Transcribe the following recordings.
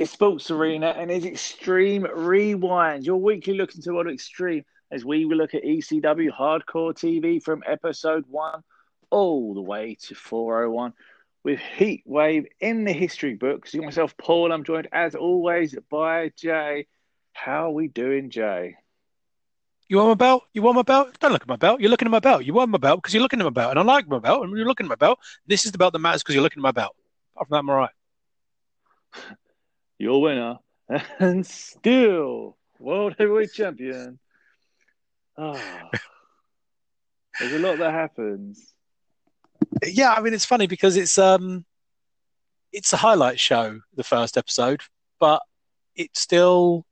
It's Sports Arena and it's Extreme Rewind, your weekly look into what extreme as we will look at ECW Hardcore TV from episode one all the way to 401 with Heat Wave in the history books. You myself, Paul. I'm joined as always by Jay. How are we doing, Jay? You want my belt? You want my belt? Don't look at my belt. You're looking at my belt. You want my belt because you're looking at my belt, and I like my belt, and you're looking at my belt. This is the belt that matters because you're looking at my belt. Apart from that, I'm all right. Your winner and still world heavyweight champion. Oh, there's a lot that happens. Yeah, I mean it's funny because it's um, it's a highlight show, the first episode, but it still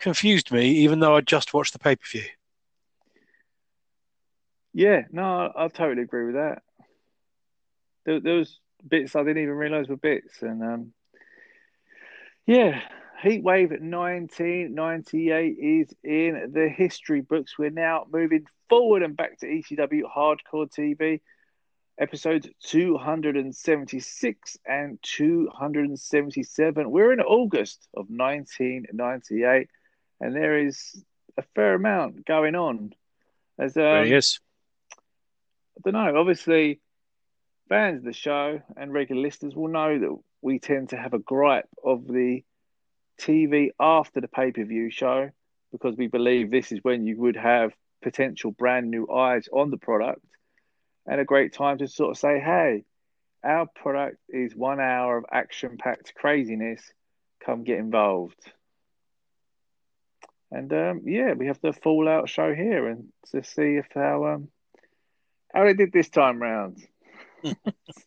confused me, even though I just watched the pay per view. Yeah, no, I, I totally agree with that. There, there was bits I didn't even realise were bits, and um, yeah, Heatwave 1998 is in the history books. We're now moving forward and back to ECW Hardcore TV, episodes 276 and 277. We're in August of 1998, and there is a fair amount going on. As um, There he is. I don't know. Obviously, fans of the show and regular listeners will know that we tend to have a gripe of the TV after the pay per view show because we believe this is when you would have potential brand new eyes on the product and a great time to sort of say, hey, our product is one hour of action packed craziness. Come get involved. And um, yeah, we have the Fallout show here and to see if how um, how they did this time round.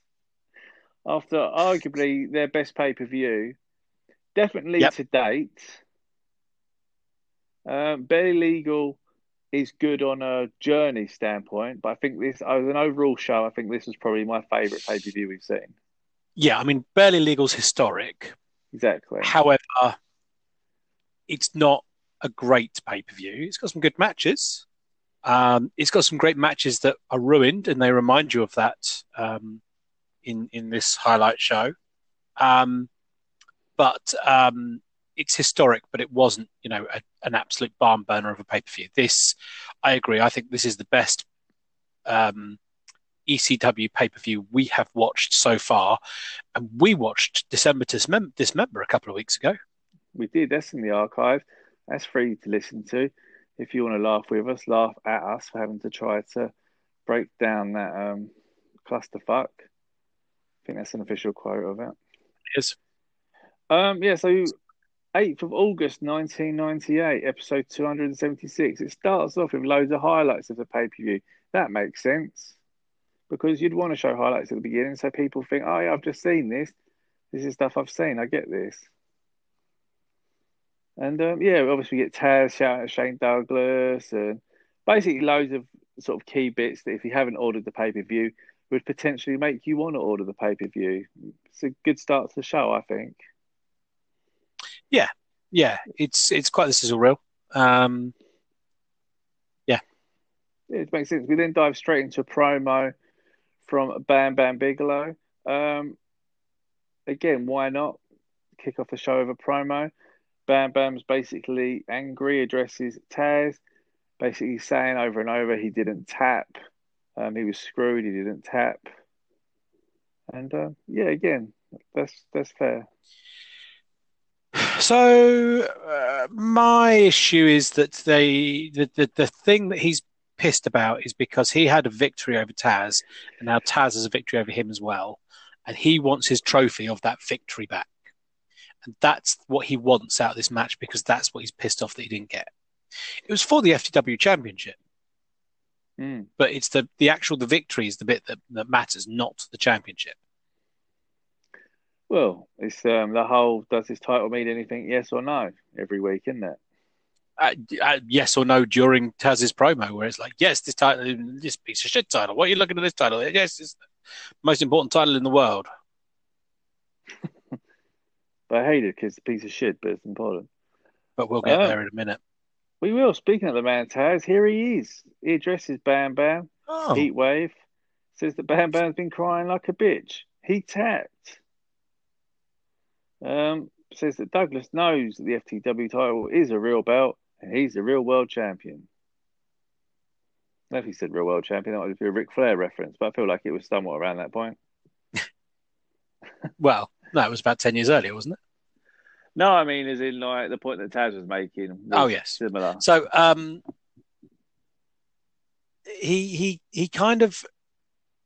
After arguably their best pay per view, definitely Yep. to date. Um, Barely Legal is good on a journey standpoint, but I think this, as an overall show, I think this was probably my favourite pay per view we've seen. Yeah, I mean, Barely Legal's historic. Exactly. However, it's not a great pay per view. It's got some good matches. Um, it's got some great matches that are ruined, and they remind you of that um, in in this highlight show. Um, but um, it's historic, but it wasn't, you know, a, an absolute barn burner of a pay per view. This, I agree. I think this is the best um, ECW pay per view we have watched so far, and we watched December Dismem- Dismember a couple of weeks ago. We did. That's in the archive. That's free to listen to. If you want to laugh with us, laugh at us for having to try to break down that um, clusterfuck. Think that's an official quote of it. Yes. Um, yeah, so 8th of August 1998, episode 276. It starts off with loads of highlights of the pay per view. That makes sense because you'd want to show highlights at the beginning so people think, oh, yeah, I've just seen this. This is stuff I've seen. I get this. And um, yeah, obviously we get Taz shouting at Shane Douglas and basically loads of sort of key bits that if you haven't ordered the pay per view would potentially make you want to order the pay per view. It's a good start to the show, I think. Yeah, yeah, it's it's quite this is a real. Um, Yeah, it makes sense. We then dive straight into a promo from Bam Bam Bigelow. Um, again, why not kick off the show with a promo? Bam Bam's basically angry, addresses Taz, basically saying over and over he didn't tap. Um, he was screwed. He didn't tap. And uh, yeah, again, that's that's fair. so uh, my issue is that they the, the the thing that he's pissed about is because he had a victory over Taz, and now Taz has a victory over him as well, and he wants his trophy of that victory back, and that's what he wants out of this match because that's what he's pissed off that he didn't get. It was for the FTW Championship, Mm. but it's the the actual the victory is the bit that, that matters, not the championship. Well, it's um, the whole does this title mean anything? Yes or no? Every week, isn't it? uh, uh, yes or no during Taz's promo, where it's like, yes, this title, this piece of shit title. What are you looking at this title? Yes, it's the most important title in the world. But I hate it because it's a piece of shit, but it's important. But we'll get Oh. there in a minute. We will. Speaking of the man Taz, here he is. He addresses Bam Bam. Oh, Heat Wave says that Bam Bam's been crying like a bitch. He tapped. Um, says that Douglas knows that the FTW title is a real belt and he's a real world champion. I don't know if he said real world champion, that would be a Ric Flair reference, but I feel like it was somewhat around that point. Well, no, it was about 10 years earlier, wasn't it? No, I mean, as in like the point that Taz was making. Was Oh, yes. similar. So um, he he he kind of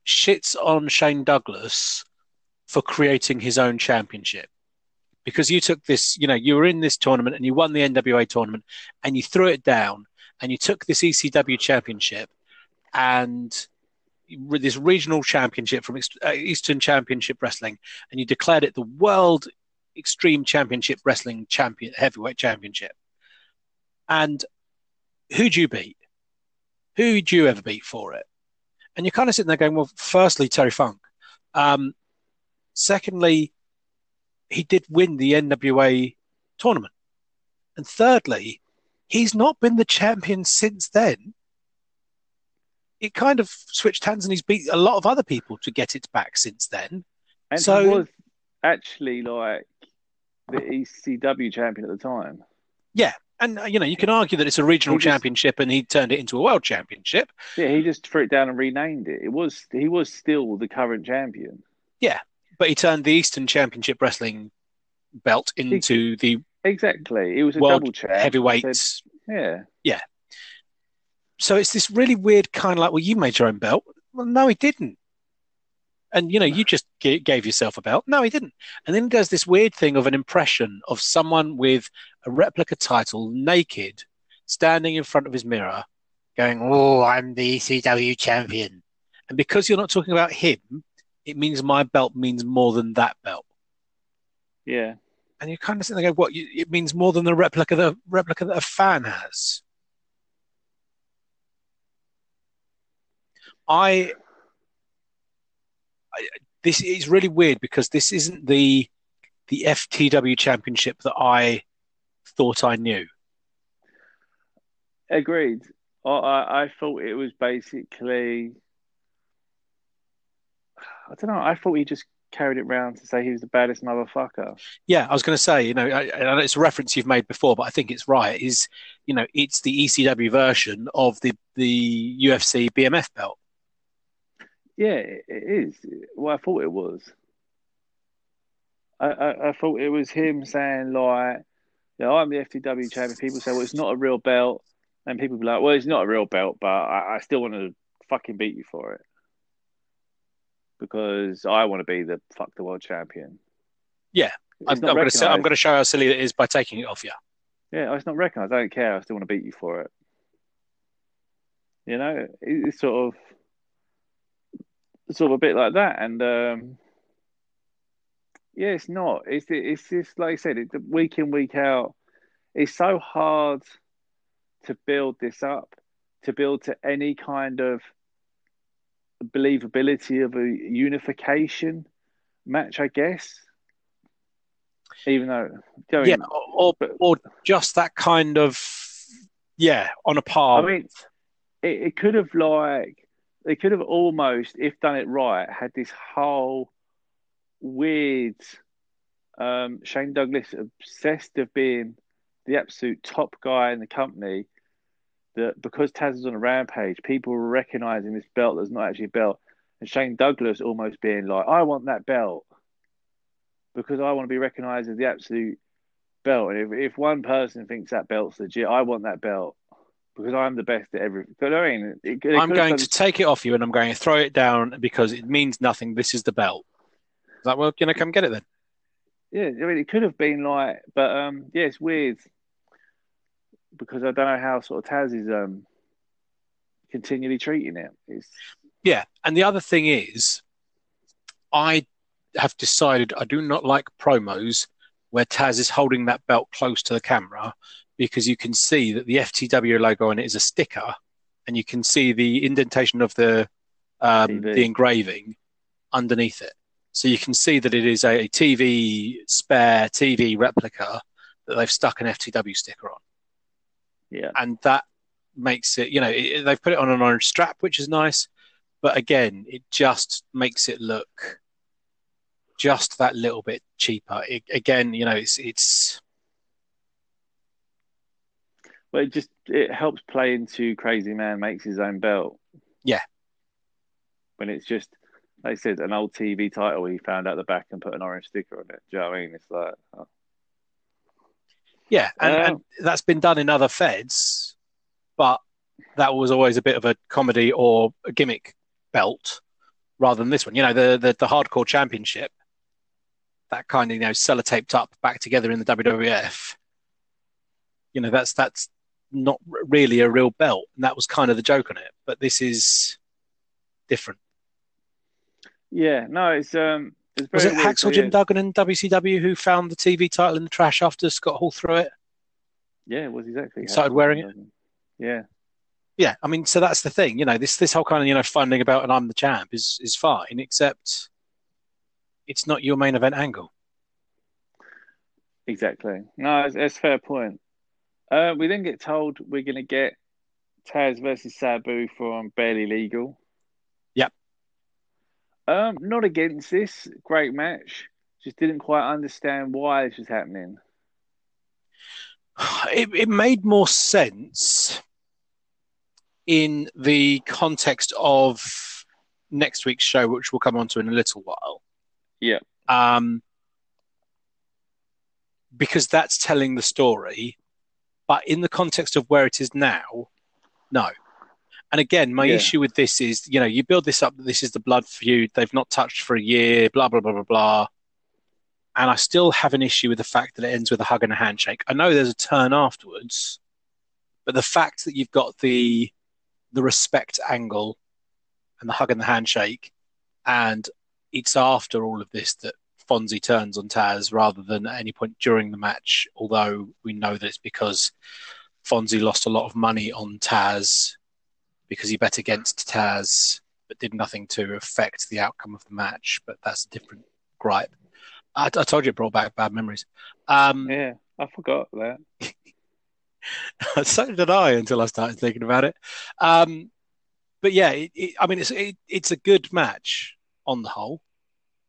shits on Shane Douglas for creating his own championship because you took this, you know, you were in this tournament and you won the NWA tournament and you threw it down and you took this ECW championship and this regional championship from uh, Eastern Championship Wrestling and you declared it the World Extreme Championship Wrestling Champion Heavyweight Championship. And who'd you beat? Who'd you ever beat for it? And you're kind of sitting there going, well, firstly, Terry Funk. Um, secondly, he did win the NWA tournament. And thirdly, he's not been the champion since then. It kind of switched hands and he's beat a lot of other people to get it back since then. And So- he was actually like the ECW champion at the time. Yeah, and, uh, you know, you can argue that it's a regional just- championship and he turned it into a world championship. Yeah, he just threw it down and renamed it. It was he was still the current champion. Yeah, but he turned the Eastern Championship Wrestling belt into the Exactly. It was a World double champ. heavyweight. Said- yeah. So it's this really weird kind of like, well, you made your own belt. Well, no, he didn't. And you know, you just g- gave yourself a belt. No, he didn't. And then he does this weird thing of an impression of someone with a replica title, naked, standing in front of his mirror, going, "Oh, I'm the ECW champion." And because you're not talking about him, it means my belt means more than that belt. Yeah. and you kind of sitting there go, what? You, it means more than the replica the replica that a fan has. I, I this is really weird because this isn't the the FTW championship that I thought I knew. Agreed. I, I, I thought it was basically I don't know, I thought he just carried it round to say he was the baddest motherfucker. Yeah, I was going to say, you know, I, I know it's a reference you've made before, but I think it's right. Is you know, it's the ECW version of the the UFC BMF belt. Yeah, it, is. Well I thought it was. I, I, I thought it was him saying like, you know, I'm the FTW champion. People say, well, it's not a real belt, and people be like, well, it's not a real belt, but I, I still want to fucking beat you for it because I want to be the fuck the world champion. Yeah, It's I'm, I'm going to I'm going to show how silly it is by taking it off you. Yeah, it's not recognised. I don't care. I still want to beat you for it. You know, it's sort of, sort of a bit like that. And um, yeah, it's not. It's it's just like I said, it, week in week out. It's so hard to build this up, to build to any kind of believability of a unification match. I guess. Even though, know, Yeah, or, but- or just that kind of yeah on a par. I mean, it, it could have like they could have almost, if done it right, had this whole weird um, Shane Douglas obsessed of being the absolute top guy in the company. That because Taz is on a rampage, people were recognizing this belt that's not actually a belt, and Shane Douglas almost being like, "I want that belt because I want to be recognized as the absolute belt." And if, if one person thinks that belt's legit, I want that belt because I'm the best at everything. I mean, it, they I'm going done- to take it off you and I'm going to throw it down because it means nothing. This is the belt. Is that well, you know, come get it then. Yeah, I mean, it could have been like, but um, yeah, it's weird because I don't know how sort of Taz is um continually treating it. It's Yeah, and the other thing is, I have decided I do not like promos where Taz is holding that belt close to the camera because you can see that the FTW logo on it is a sticker, and you can see the indentation of the um, the engraving underneath it. So you can see that it is a TV spare TV replica that they've stuck an FTW sticker on yeah, and that makes it you know it, they've put it on an orange strap which is nice but again it just makes it look just that little bit cheaper. It, again, you know, it's it's Well, it just it helps play into Crazy Man makes his own belt. Yeah. When it's just like I said, an old TV title he found out the back and put an orange sticker on it. Do you know what I mean? It's like oh. yeah, and, Um, and that's been done in other feds, but that was always a bit of a comedy or a gimmick belt rather than this one. You know, the the, the hardcore championship, that kind of you know sellotaped up back together in the WWF. You know, that's that's not really a real belt, and that was kind of the joke on it. But this is different. yeah, no, it's um, it's Was it Hacksaw Jim. Duggan and WCW who found the TV title in the trash after Scott Hall threw it? Yeah, it was exactly. He started Hacksaw wearing it. Yeah, Yeah, I mean, so that's the thing, you know, this this whole kind of you know funding about and I'm the champ is is fine, except it's not your main event angle. exactly. No, it's, it's fair point. Uh, we then get told we're going to get Taz versus Sabu from Barely Legal. Yep. Um, not against this. Great match. Just didn't quite understand why this was happening. It, it made more sense in the context of next week's show, which we'll come on to in a little while. Yeah. Um, because that's telling the story, but in the context of where it is now, no. And again, my Yeah. issue with this is, you know, you build this up. This is the blood feud. They've not touched for a year. Blah blah blah blah blah. And I still have an issue with the fact that it ends with a hug and a handshake. I know there's a turn afterwards, but the fact that you've got the the respect angle and the hug and the handshake, and it's after all of this that Fonzie turns on Taz rather than at any point during the match. Although we know that it's because Fonzie lost a lot of money on Taz because he bet against Taz, but did nothing to affect the outcome of the match. But that's a different gripe. I, I told you it brought back bad memories. Um, Yeah, I forgot that. so did I until I started thinking about it. Um, but yeah, it, it, I mean, it's it, it's a good match on the whole.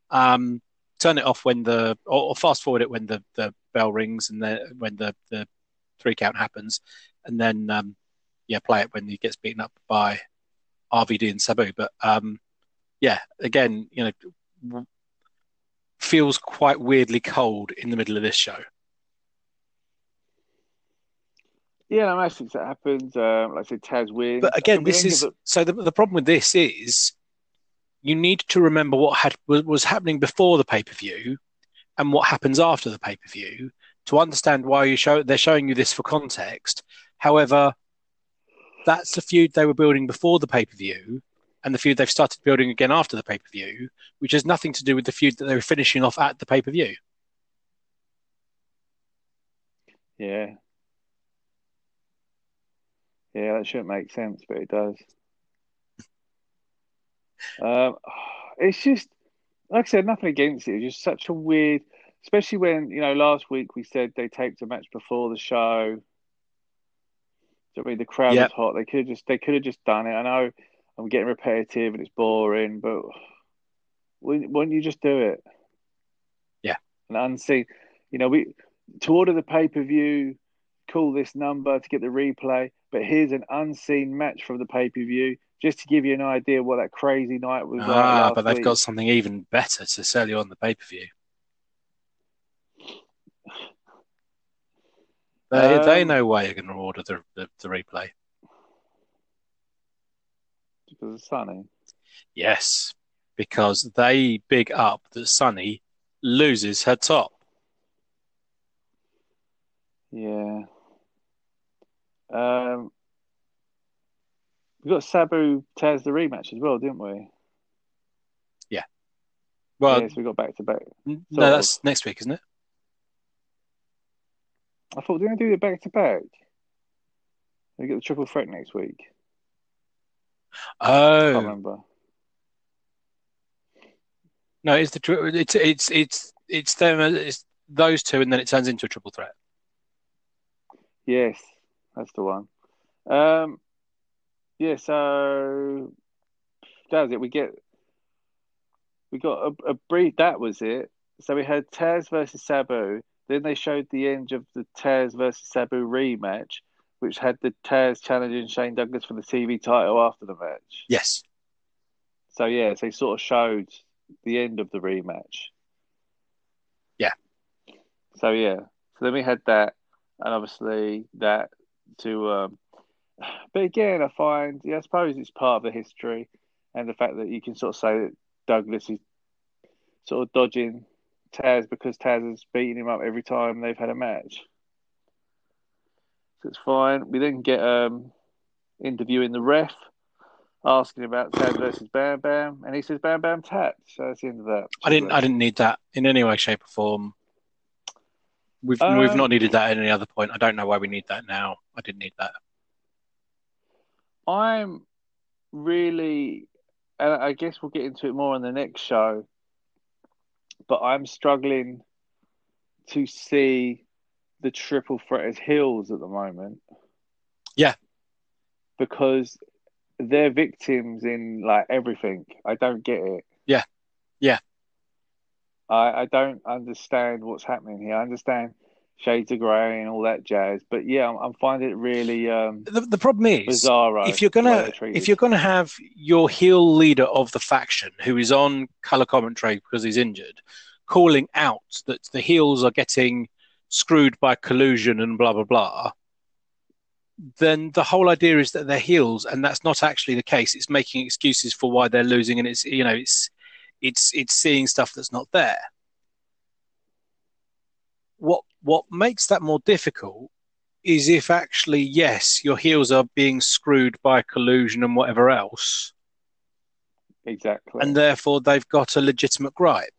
Um, turn it off when the or, or fast forward it when the, the bell rings and the when the, the three count happens, and then um, yeah, play it when he gets beaten up by RVD and Sabu. But um, yeah, again, you know, feels quite weirdly cold in the middle of this show. Yeah, no, match that happens. Um, like I said, Taz wins. But again, this is so. The, the problem with this is you need to remember what had was, happening before the pay per view and what happens after the pay per view to understand why you show they're showing you this for context. However, that's the feud they were building before the pay per view, and the feud they've started building again after the pay per view, which has nothing to do with the feud that they were finishing off at the pay per view. Yeah. Yeah, that shouldn't make sense, but it does. Um, it's just, like I said, nothing against it. It's just such a weird, especially when, you know, last week we said they taped a match before the show. So, I mean, the crowd Yep. was hot. They could have just, they could have just done it. I know I'm getting repetitive and it's boring, but wouldn't, wouldn't you just do it? Yeah. And unseen, you know, we to order the pay per view, call this number to get the replay. But here's an unseen match from the pay per view, just to give you an idea what that crazy night was like. Ah, last but they've week. got something even better to sell you on the pay per view. They they Um, know why you're going to order the, the the replay. because it's sunny. Yes, because they big up that Sunny loses her top. Yeah. Um, we got Sabu Taz the rematch as well, didn't we? Yeah. Well, yes, we got back to back. no, of. that's next week, isn't it? I thought we're going to do the back to back. We get the triple threat next week. Oh, I remember. no, it's the tri- it's it's it's it's them it's those two, and then it turns into a triple threat. Yes, that's the one. Um, yeah, so that was it. We get we got a, a brief. That was it. So we had Taz versus Sabu. Then they showed the end of the Taz versus Sabu rematch, which had the Taz challenging Shane Douglas for the TV title after the match. Yes. So yeah, so they sort of showed the end of the rematch. Yeah. So yeah. So then we had that, and obviously that to. Um, but again, I find yeah, I suppose it's part of the history, and the fact that you can sort of say that Douglas is sort of dodging Taz because Taz has beaten him up every time they've had a match. So it's fine. We then get um interviewing the ref, asking about Taz versus Bam Bam, and he says Bam Bam tapped. So that's the end of that. I didn't. I didn't need that in any way, shape, or form. We've we've Um, not needed that at any other point. I don't know why we need that now. I didn't need that. I'm really, and I guess we'll get into it more in the next show, but I'm struggling to see the triple threat as heels at the moment. Yeah. Because they're victims in like everything. I don't get it. Yeah. Yeah. I, I don't understand what's happening here. I understand shades of grey and all that jazz, but yeah, I'm, I'm finding it really um, The, the problem is, bizarre. if you're gonna if you're gonna have your heel leader of the faction who is on color commentary because he's injured, calling out that the heels are getting screwed by collusion and blah blah blah, then the whole idea is that they're heels, and that's not actually the case. It's making excuses for why they're losing, and it's you know it's it's it's seeing stuff that's not there. What what makes that more difficult is if actually yes, your heels are being screwed by collusion and whatever else, exactly, and therefore they've got a legitimate gripe.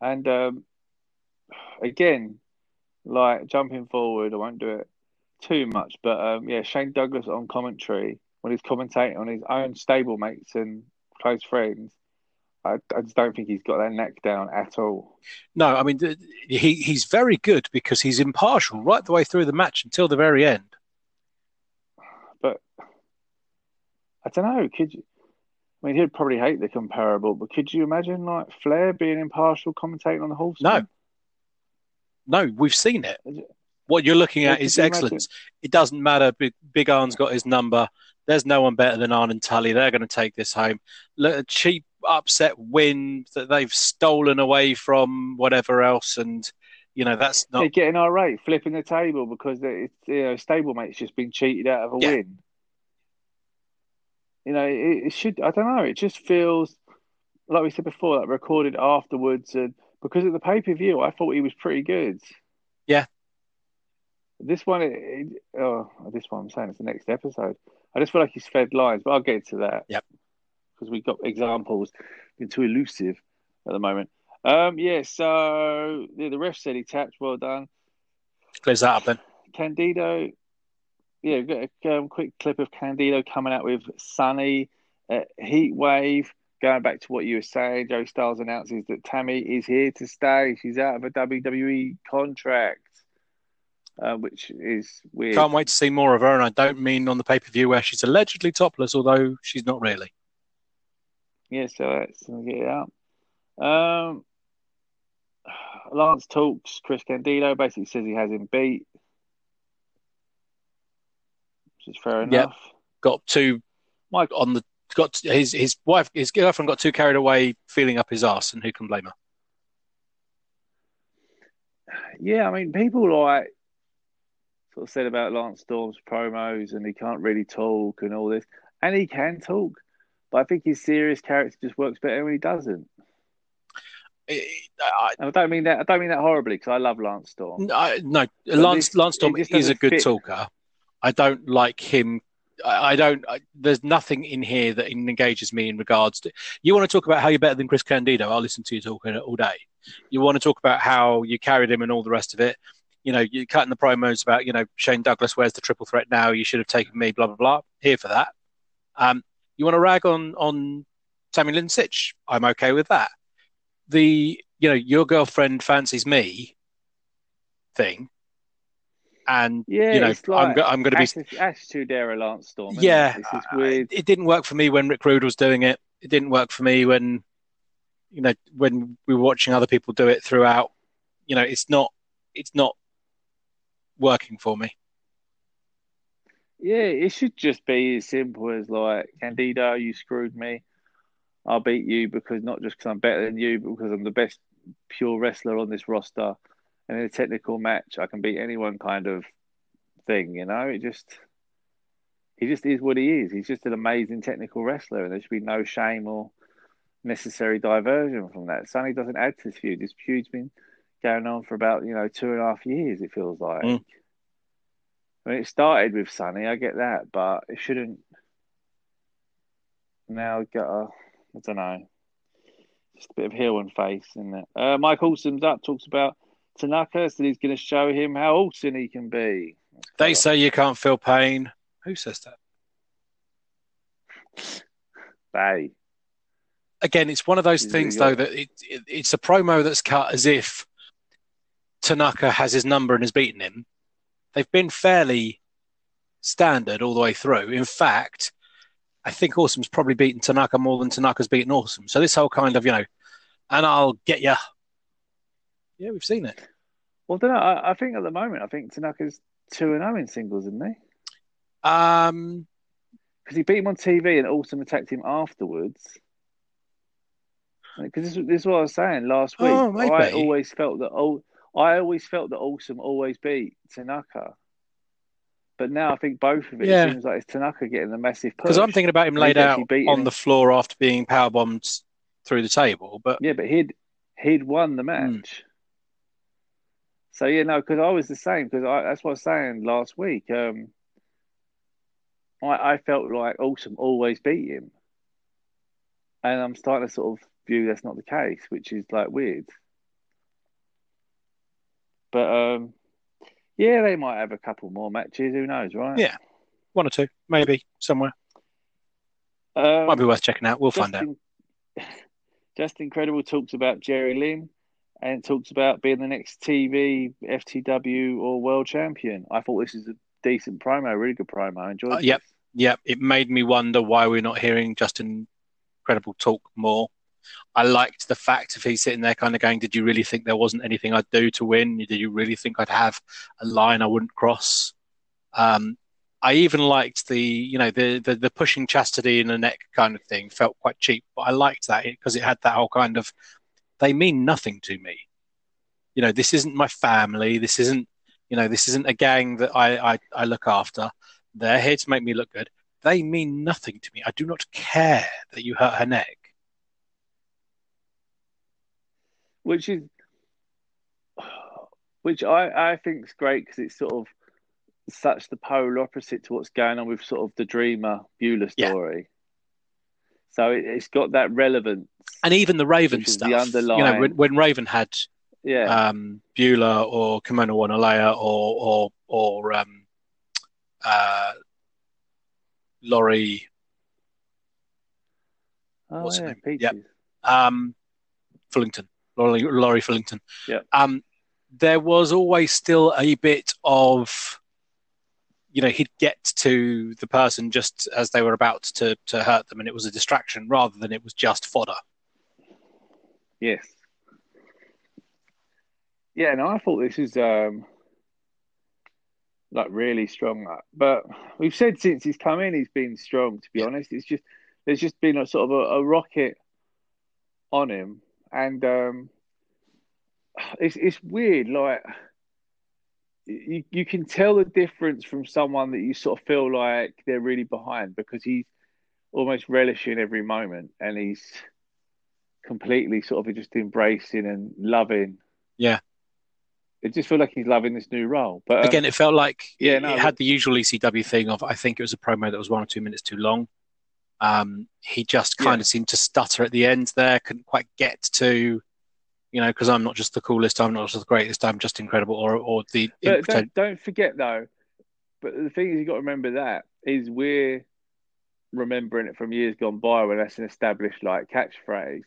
And um, again, like jumping forward, I won't do it too much, but um, yeah, Shane Douglas on commentary when he's commentating on his own stablemates and close friends, I, I just don't think he's got that neck down at all. No, I mean he he's very good because he's impartial right the way through the match until the very end. But I don't know. Could you? I mean, he'd probably hate the comparable, but could you imagine like Flair being impartial commentating on the Horseman? No, no, we've seen it. What you're looking at is you imagine? excellence. It doesn't matter. Big, Big Arn's got his number. There's no one better than Arn and Tully. They're going to take this home. Look, a cheap upset win that they've stolen away from whatever else, and you know that's not They're getting our rate, flipping the table because it's you know stablemate's just been cheated out of a Yeah. win. You know, it, it should. I don't know. It just feels like we said before, like recorded afterwards, and because of the pay per view, I thought he was pretty good. Yeah. This one, it, it, oh, this one I'm saying it's the next episode. I just feel like he's fed lines, but I'll get to that. Yep. Because we've got examples. Been too elusive at the moment. Um, yeah. So yeah, the ref said he tapped. Well done. clears that up then. Candido, yeah, we've got a um, quick clip of Candido coming out with Sunny, uh, Heat Wave. Going back to what you were saying, Joey Styles announces that Tammy is here to stay. She's out of a WWE contract, uh, which is weird. Can't wait to see more of her, and I don't mean on the pay per view where she's allegedly topless, although she's not really. Yeah, so let's get it out. Um, Lance talks. Chris Candido basically says he has him beat, which is fair Yep. enough. Got two Mike, on the got his his wife his girlfriend got too carried away feeling up his ass, and who can blame her? Yeah, I mean, people like sort of said about Lance Storm's promos and he can't really talk and all this, and he can talk, but I think his serious character just works better when he doesn't. I, I don't mean that. I don't mean that horribly because I love Lance Storm. I, no, Lance this- Lance Storm is a good fit. talker. I don't like him. I, I don't. I, there's nothing in here that engages me in regards to. You want to talk about how you're better than Chris Candido? I'll listen to you talking all day. You want to talk about how you carried him and all the rest of it. You know, you're cutting the promos about you know Shane Douglas. Where's the triple threat now? You should have taken me. Blah blah blah. Here for that. Um, you want to rag on on Tammy Lynn Sytch? I'm okay with that. The you know your girlfriend fancies me thing, and Yeah, you know like I'm I'm going to be attitude, era Lance Storm. yeah. it? weird. It didn't work for me when Rick Rude was doing it. It didn't work for me when, you know, when we were watching other people do it throughout. You know, it's not, it's not working for me. Yeah, it should just be as simple as like, Candido, you screwed me. I'll beat you because not just because I'm better than you, but because I'm the best pure wrestler on this roster. And in a technical match, I can beat anyone kind of thing, you know? It just, he just is what he is. He's just an amazing technical wrestler, and there should be no shame or necessary diversion from that. Sunny doesn't add to this feud. This feud's been going on for about, you know, two and a half years, it feels like. Mm. I mean, it started with Sunny. I get that, but it shouldn't now get a, I don't know, just a bit of heel and face in there. Uh, Mike Awesome's up, talks about Tanaka, said he's going to show him how awesome he can be. They say you can't feel pain. Who says that? They. Again, it's one of those things, though, that it, it, it's a promo that's cut as if Tanaka has his number and has beaten him. They've been fairly standard all the way through. In fact, I think Awesome's probably beaten Tanaka more than Tanaka's beaten Awesome. So this whole kind of, you know, and I'll get you. Yeah, we've seen it. Well, I. I, I think at the moment, I think Tanaka's 2 and 0 in singles, isn't he? Um, Because he beat him on TV and Awesome attacked him afterwards. Because this, this is what I was saying last week. Oh, maybe. I always felt that oh, I always felt that Awesome always beat Tanaka. But now I think both of it, Yeah. it seems like it's Tanaka getting the massive push. because I'm thinking about him laid out on him. the floor after being power bombed through the table, but Yeah, but he'd he'd won the match. So yeah, no, because I was the same. Because that's what I was saying last week. Um, I I felt like Awesome always beat him, and I'm starting to sort of view that's not the case, which is like weird. But um, yeah, they might have a couple more matches. Who knows, right? Yeah. one or two, maybe somewhere. Um, Might be worth checking out. We'll find out. Justin- Justin Credible talks about Jerry Lynn and talks about being the next TV, FTW, or world champion. I thought this is a decent promo, really good promo. I enjoyed Uh, it. yep. Yeah, it made me wonder why we're not hearing Justin Credible talk more. I liked the fact of he's sitting there kind of going, Did you really think there wasn't anything I'd do to win? Did you really think I'd have a line I wouldn't cross? Um, I even liked the, you know, the, the, the pushing chastity in the neck kind of thing felt quite cheap, but I liked that because it had that whole kind of, they mean nothing to me. You know, this isn't my family. This isn't, you know, this isn't a gang that I, I, I look after. They're here to make me look good. They mean nothing to me. I do not care that you hurt her neck. Which is, which I, I think is great because it's sort of such the polar opposite to what's going on with sort of the Dreamer Beulah Yeah. story. So it, it's got that relevance. And even the Raven stuff. the underlying... You know, when, when Raven had Yeah. um, Beulah or Kimona Wanalaya or or or um, uh, Lori oh, what's her yeah, name? Peaches. Yep. um, Fullington, Lori, Lori Fullington. Yeah. Um, there was always still a bit of, you know, he'd get to the person just as they were about to to hurt them, and it was a distraction rather than it was just fodder. Yes. Yeah, no, I thought this is um like really strong. But we've said since he's come in, he's been strong. To be Yeah. honest, it's just there's just been a sort of a, a rocket on him, and um it's it's weird. Like you you can tell the difference from someone that you sort of feel like they're really behind because he's almost relishing every moment, and he's completely sort of just embracing and loving. Yeah. It just feels like he's loving this new role. But um, Again, it felt like yeah, no, it had the usual ECW thing of I think it was a promo that was one or two minutes too long. Um, he just kind Yeah. of seemed to stutter at the end there, couldn't quite get to, you know, because I'm not just the coolest, I'm not just the greatest, I'm just incredible, or or the But don't, don't forget though. But the thing is, you got to remember that is we're remembering it from years gone by when that's an established like catchphrase.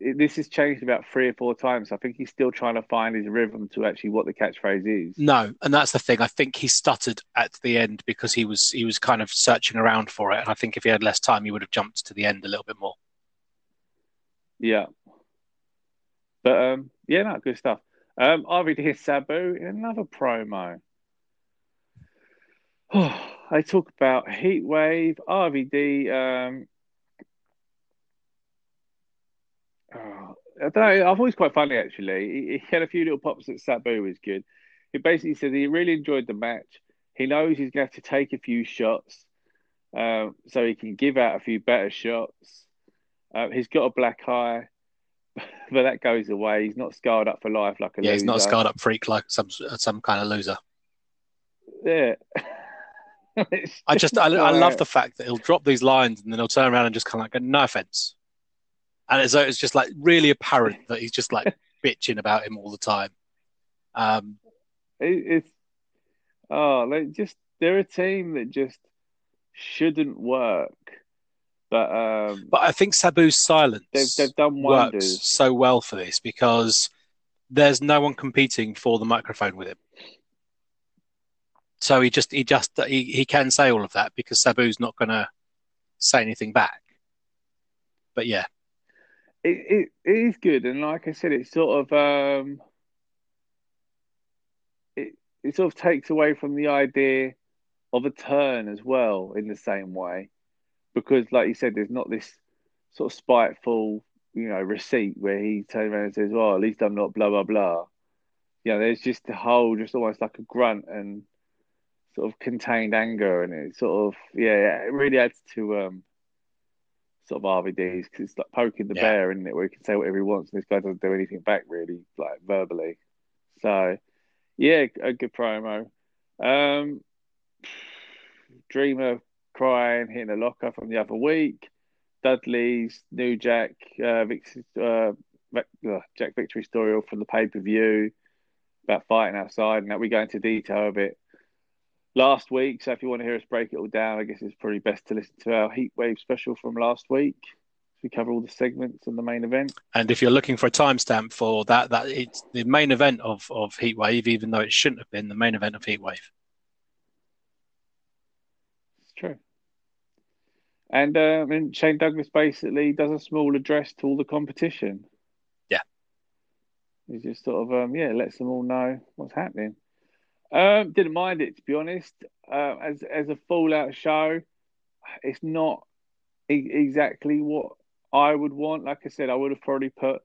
This has changed about three or four times. I think he's still trying to find his rhythm to actually what the catchphrase is. No, and that's the thing. I think he stuttered at the end because he was he was kind of searching around for it, and I think if he had less time, he would have jumped to the end a little bit more. Yeah. But um, yeah, no, good stuff. Um, RVD Sabu in another promo. Oh, they talk about heat wave, RVD. Um, oh, I don't know. I thought it was quite funny actually. He, he had a few little pops at Sabu was good. He basically said he really enjoyed the match. He knows he's going to have to take a few shots, um, so he can give out a few better shots. Uh, he's got a black eye, but that goes away. He's not scarred up for life like a yeah. loser. He's not a scarred up freak like some some kind of loser. Yeah. I just I, I, love the fact that he'll drop these lines and then he'll turn around and just kind of like no offense, and as though it's just like really apparent that he's just like bitching about him all the time. Um, it, it's oh, like just they're a team that just shouldn't work. But um, but I think Sabu's silence they've, they've done wonders works so well for this because there's no one competing for the microphone with him. So he just he just he, he can say all of that because Sabu's not going to say anything back. But yeah, it, it it is good, and like I said, it sort of um, it it sort of takes away from the idea of a turn as well in the same way, because like you said, there's not this sort of spiteful you know receipt where he turns around and says, "Well, at least I'm not blah blah blah." You know, there's just a whole, just almost like a grunt and sort of contained anger, and it sort of yeah, it really adds to um sort of RVDs because it's like poking the Yeah. bear, isn't it? Where he can say whatever he wants, and this guy doesn't do anything back really, like verbally. So yeah, a good promo. Um, Dreamer crying, hitting a locker from the other week. Dudley's new Jack uh, uh, Jack Victory story from the pay per view about fighting outside, and that we go into detail of it last week. So if you want to hear us break it all down, I guess it's probably best to listen to our Heat Wave special from last week. We cover all the segments and the main event. and if you're looking for a timestamp for that, that it's the main event of of Heatwave, even though it shouldn't have been the main event of Heatwave. It's true. And uh, and Shane Douglas basically does a small address to all the competition. Yeah. He just sort of um yeah lets them all know what's happening. Um, didn't mind it to be honest. Uh, as as a fallout show, it's not e- exactly what I would want. Like I said, I would have probably put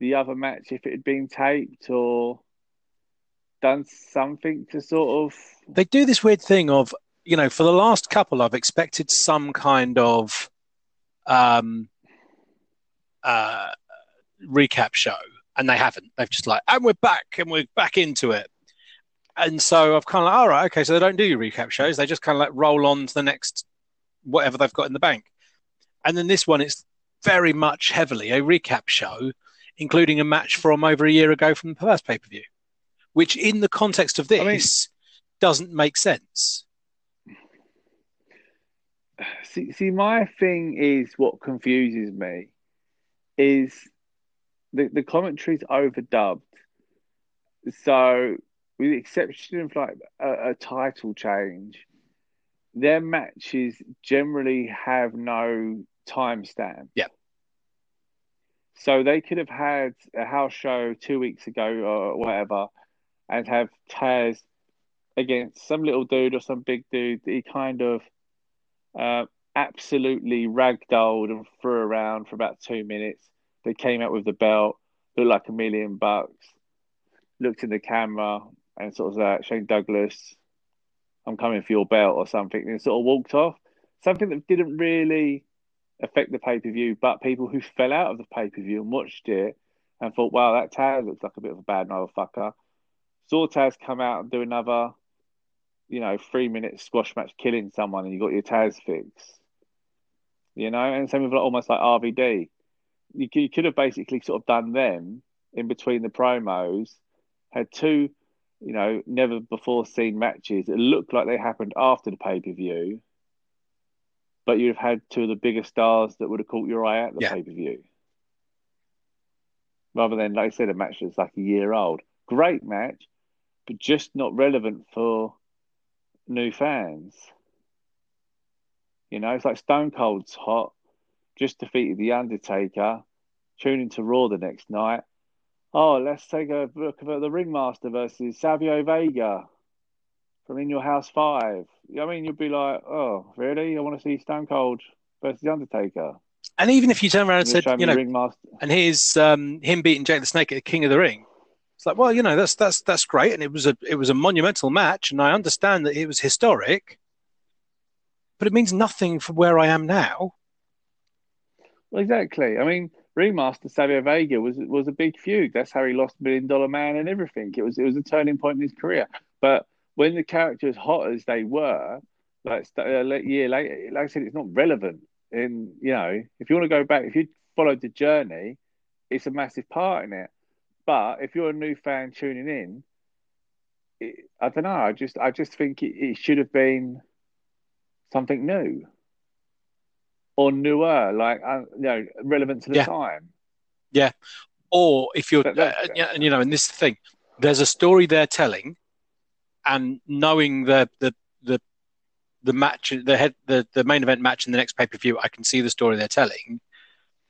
the other match if it had been taped or done something to sort of They do this weird thing of you know, for the last couple, I've expected some kind of um, uh, recap show, and they haven't. They've just like, and we're back, and we're back into it. And so I've kind of like, all right, okay, so they don't do recap shows. They just kind of like roll on to the next whatever they've got in the bank. And then this one, it's very much heavily a recap show, including a match from over a year ago from the first pay per view, which in the context of this I mean- doesn't make sense. See, see, my thing is what confuses me is the the commentary's overdubbed. So, with the exception of like a, a title change, their matches generally have no timestamp. Yeah. So they could have had a house show two weeks ago or whatever, and have Taz against some little dude or some big dude that he kind of uh, absolutely ragdolled and threw around for about two minutes. They came out with the belt, looked like a million bucks, looked in the camera and sort of like, Shane Douglas, I'm coming for your belt or something, and sort of walked off. Something that didn't really affect the pay per view, but people who fell out of the pay per view and watched it and thought, wow, that Taz looks like a bit of a bad motherfucker. Saw Taz come out and do another you know, three minute squash match killing someone and you got your Taz fix. You know, and same with like, almost like RVD. You, you could have basically sort of done them in between the promos, had two, you know, never before seen matches. It looked like they happened after the pay per view, but you'd have had two of the biggest stars that would have caught your eye at the Yeah. pay per view. Rather than, like I said, a match that's like a year old. Great match, but just not relevant for new fans. You know, it's like Stone Cold's hot, just defeated The Undertaker, tune into Raw the next night. Oh, let's take a look at the Ringmaster versus Savio Vega from In Your House Five. You know what I mean, you'd be like, oh, really? I want to see Stone Cold versus The Undertaker. And even if you turn around and said, you know, Ringmaster. and here's um, him beating Jake the Snake at King of the Ring. It's like, well, you know, that's that's that's great, and it was a it was a monumental match, and I understand that it was historic, but it means nothing for where I am now. Well, exactly. I mean, Ringmaster Savio Vega was was a big feud. That's how he lost Million Dollar Man and everything. It was it was a turning point in his career. But when the character hot as they were, like a year later, like I said, it's not relevant. And you know, if you want to go back, if you followed the journey, it's a massive part in it. But if you're a new fan tuning in, it, I don't know. I just I just think it, it should have been something new or newer, like uh, you know, relevant to the Yeah. time. Yeah, or if you're, uh, yeah, and you know, and this thing, there's a story they're telling, and knowing the the the the match, the head, the the main event match in the next pay per view, I can see the story they're telling,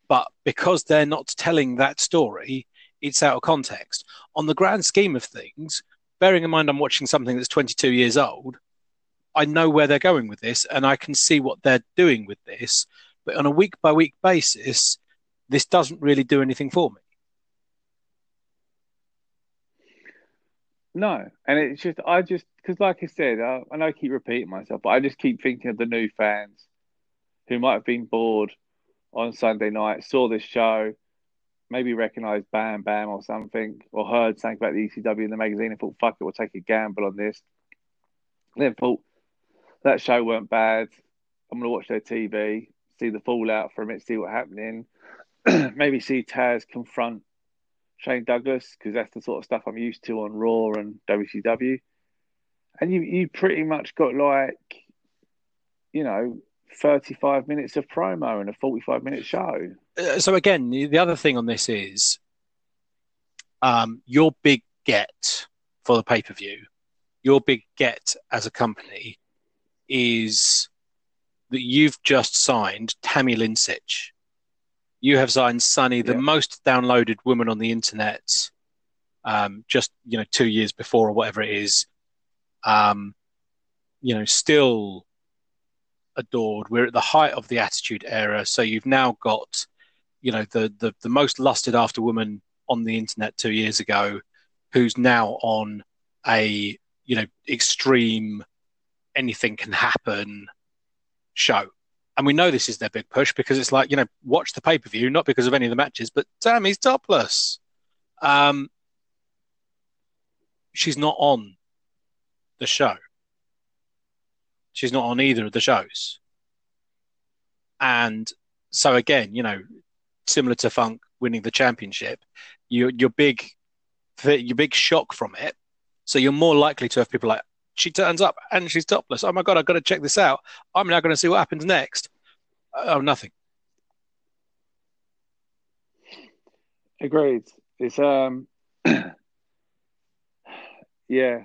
but because they're not telling that story, it's out of context. On the grand scheme of things, bearing in mind I'm watching something that's 22 years old, I know where they're going with this, and I can see what they're doing with this. But on a week by week basis, this doesn't really do anything for me. No, and it's just I just because, like I said, I, I I keep repeating myself, but I just keep thinking of the new fans who might have been bored on Sunday night, saw this show, maybe recognised Bam Bam or something, or heard something about the ECW in the magazine and thought, "Fuck it, we'll take a gamble on this." Then thought that show weren't bad. I'm gonna watch their TV, see the fallout from it, see what's happening. maybe see Taz confront Shane Douglas because that's the sort of stuff I'm used to on Raw and WCW. And you you pretty much got like, you know, 35 minutes of promo and a 45 minute show. Uh, so again, the the other thing on this is um, your big get for the pay per view, your big get as a company is that you've just signed Tammy Lynn Sytch. You have signed Sunny, the Yeah. most downloaded woman on the internet, um, just you know two years before or whatever it is. Um, you know, still adored. We're at the height of the Attitude Era, so you've now got, you know, the the, the most lusted after woman on the internet two years ago, who's now on a you know extreme, anything can happen show. And we know this is their big push because it's like, you know, watch the pay per view, not because of any of the matches, but damn, he's topless. Um, she's not on the show. She's not on either of the shows. And so again, you know, similar to Funk winning the championship, you your big your big shock from it. So you're more likely to have people like she turns up and she's topless. Oh my god, I've got to check this out. I'm now going to see what happens next. Oh, nothing. Agreed. It's um, yeah.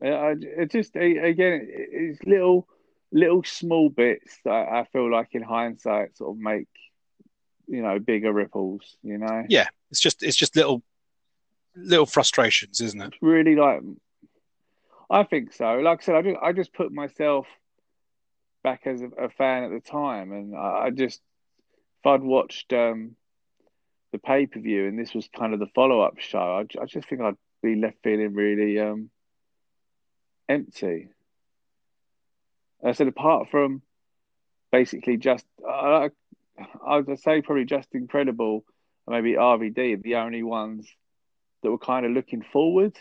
I, it just again, it's little little small bits that I feel like in hindsight sort of make you know bigger ripples. You know, Yeah, it's just it's just little little frustrations, isn't it? really like. I think so. Like I said, I just I just put myself back as a, a fan at the time, and I, I just if I'd watched um, the pay per view and this was kind of the follow up show, I, I just think I'd be left feeling really um, empty. I said apart from basically just I I would say probably Justin Credible, maybe RVD, the only ones that were kind of looking forward.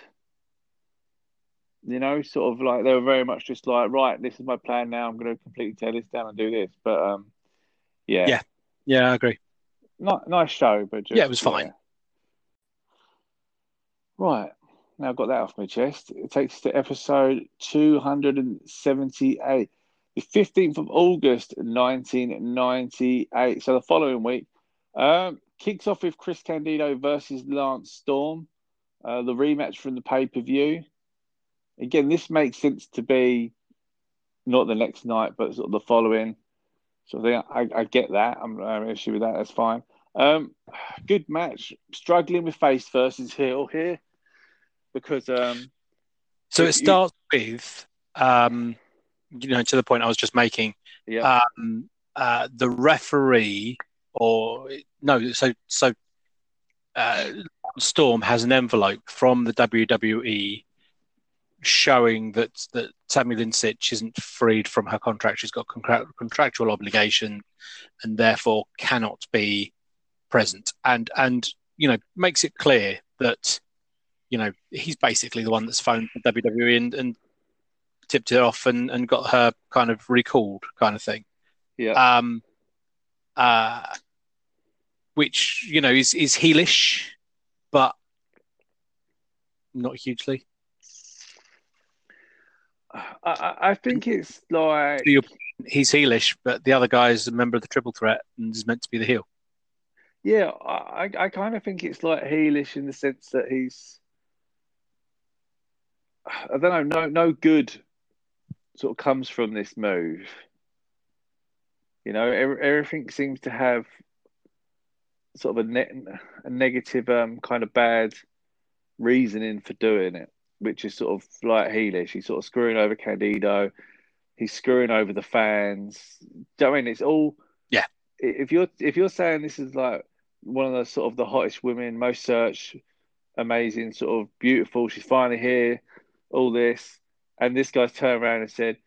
You know, sort of like they were very much just like, right, this is my plan now. I'm going to completely tear this down and do this. But um, yeah, Yeah. Yeah, I agree. Not, nice show, but just, Yeah, it was fine. Right. Now I've got that off my chest. It takes us to episode 278, the 15th of August, 1998. So the following week um, kicks off with Chris Candido versus Lance Storm, uh, the rematch from the pay per view. Again, this makes sense to be not the next night, but sort of the following. So I, I, I get that. I'm an issue with that. That's fine. Um, good match. Struggling with face versus heel here because um, So You- it starts with, um, you know, to the point I was just making. yeah, Um, uh, the referee, or no, so so uh, Storm has an envelope from the WWE showing that that Tammy Lynn isn't freed from her contract. She's got contra- contractual obligation, and therefore cannot be present. And and you know makes it clear that you know he's basically the one that's phoned the WWE and, and tipped it off and, and got her kind of recalled, kind of thing. yeah. Um, uh, which you know is is heelish, but not hugely. I, I think it's like He's heelish, but the other guy is a member of the Triple Threat and is meant to be the heel. yeah. I I kind of think it's like heelish in the sense that he's I don't know. No no good sort of comes from this move. You know, everything seems to have sort of a, ne- a negative, um, kind of bad reasoning for doing it, which is sort of like heelish. He's sort of screwing over Candido. He's screwing over the fans. Do you know I mean? It's all. Yeah. If you're if you're saying this is like one of the sort of the hottest women, most searched, amazing, sort of beautiful. She's finally here. All this, and this guy's turned around and said,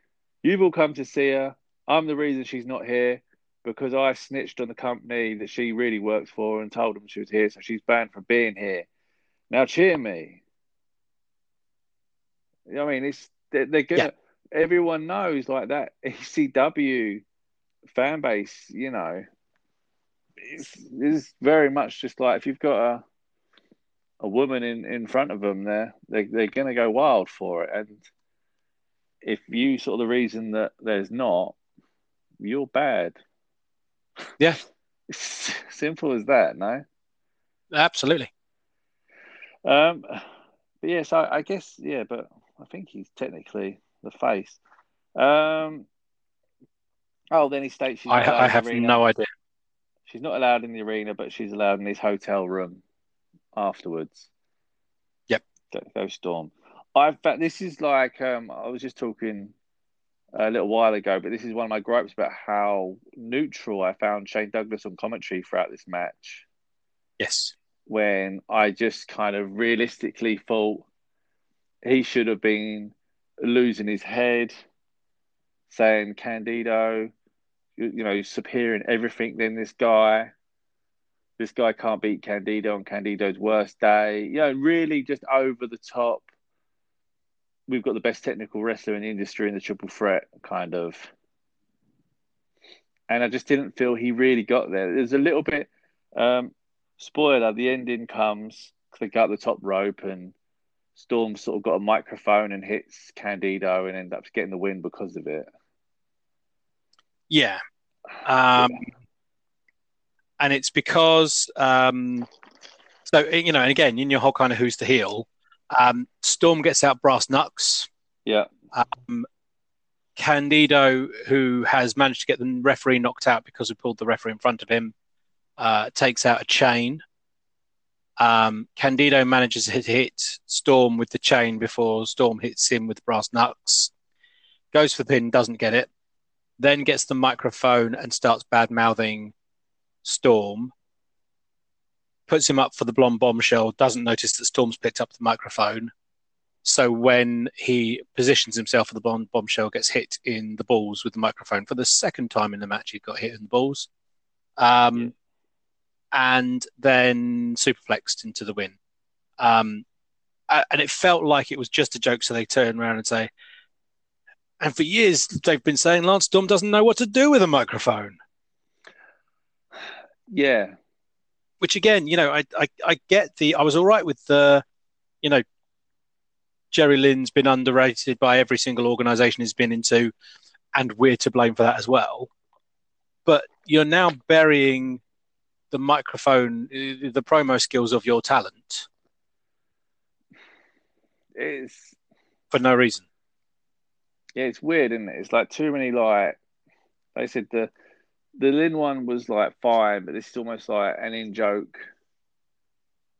"You've all come to see her. I'm the reason she's not here because I snitched on the company that she really worked for and told them she was here, so she's banned from being here. Now cheer me. You know what I mean? It's they're, they're gonna. Everyone knows like that ECW fan base. You know, it's, it's very much just like if you've got a a woman in, in front of them, there they they're gonna go wild for it, and if you sort of the reason that there's not, you're bad. Yeah. It's simple as that, no? Absolutely. Um, but yeah, so I guess yeah, but I think he's technically the face. Um, oh, then he states she's not allowed I, I have arena. no idea. She's not allowed in the arena, but she's allowed in his hotel room afterwards. Yep. Go, go Storm. I've this is like um, I was just talking a little while ago, but this is one of my gripes about how neutral I found Shane Douglas on commentary throughout this match. Yes. When I just kind of realistically thought he should have been losing his head, saying Candido, you, you know, superior in everything than this guy. This guy can't beat Candido on Candido's worst day. You know, really just over the top. We've got the best technical wrestler in the industry in the triple threat, kind of. And I just didn't feel he really got there. There's a little bit, um, spoiler, the ending comes, click go up the top rope and Storm sort of got a microphone and hits Candido and ends up getting the win because of it. Yeah. Um, and it's because, um, so, you know, and again, in your whole kind of who's the heel, um, Storm gets out brass knucks. Yeah. Um, Candido, who has managed to get the referee knocked out because we pulled the referee in front of him, uh, takes out a chain. Um, Candido manages to hit, Storm with the chain before Storm hits him with brass knucks. Goes for the pin, doesn't get it. Then gets the microphone and starts bad mouthing Storm. Puts him up for the blonde bombshell. Doesn't notice that Storm's picked up the microphone. So when he positions himself for the blonde bombshell, gets hit in the balls with the microphone for the second time in the match. He got hit in the balls. Um, Yeah. And then superplexed into the win. Um, and it felt like it was just a joke, so they turn around and say, and for years they've been saying Lance Storm doesn't know what to do with a microphone. Yeah. Which again, you know, I, I, I get the, I was all right with the, you know, Jerry Lynn's been underrated by every single organization he's been into, and we're to blame for that as well. But you're now burying the microphone, uh, the promo skills of your talent It's for no reason. yeah, it's weird, isn't it? It's like too many like they said the the Lynn one was like fine, but this is almost like an in joke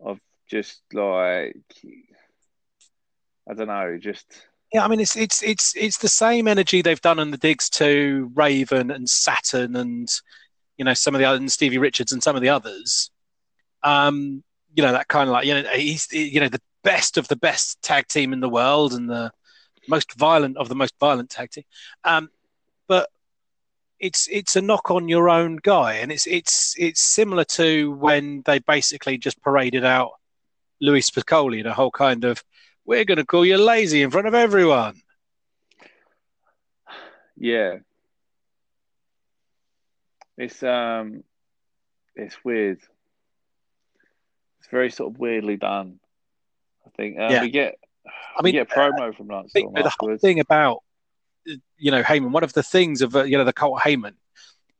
of just like I don't know, just Yeah, I mean it's it's it's it's the same energy they've done in the digs to Raven and Saturn and you know some of the other and Stevie Richards and some of the others. Um, you know that kind of like you know he's you know the best of the best tag team in the world and the most violent of the most violent tag team. Um, but it's it's a knock on your own guy, and it's it's it's similar to when they basically just paraded out Louie Spicolli in a whole kind of we're going to call you lazy in front of everyone. yeah. It's um, it's weird. It's very sort of weirdly done. I think uh, Yeah. we get. I mean, we get promo from Lance think Storm the whole thing about you know Heyman, one of the things of uh, you know the cult Heyman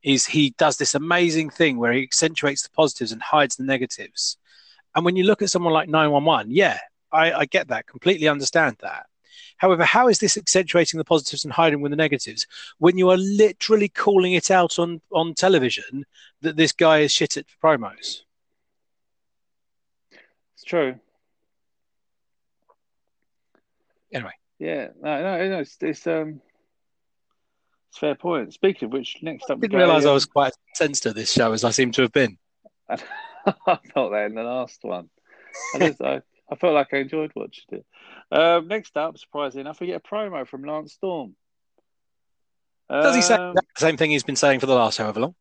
is he does this amazing thing where he accentuates the positives and hides the negatives. And when you look at someone like 911, yeah, I, I get that, completely understand that. However, how is this accentuating the positives and hiding with the negatives when you are literally calling it out on, on television that this guy is shit at promos? It's true. Anyway. Yeah, no, no, no it's, it's um, it's a fair point. Speaking of which, next up, I didn't realise I was quite sensitive to this show as I seem to have been. I felt that in the last one. I, just, I, I felt like I enjoyed watching it. Um, next up, surprisingly enough, we get a promo from Lance Storm. Does he say Um, the same thing he's been saying for the last however long?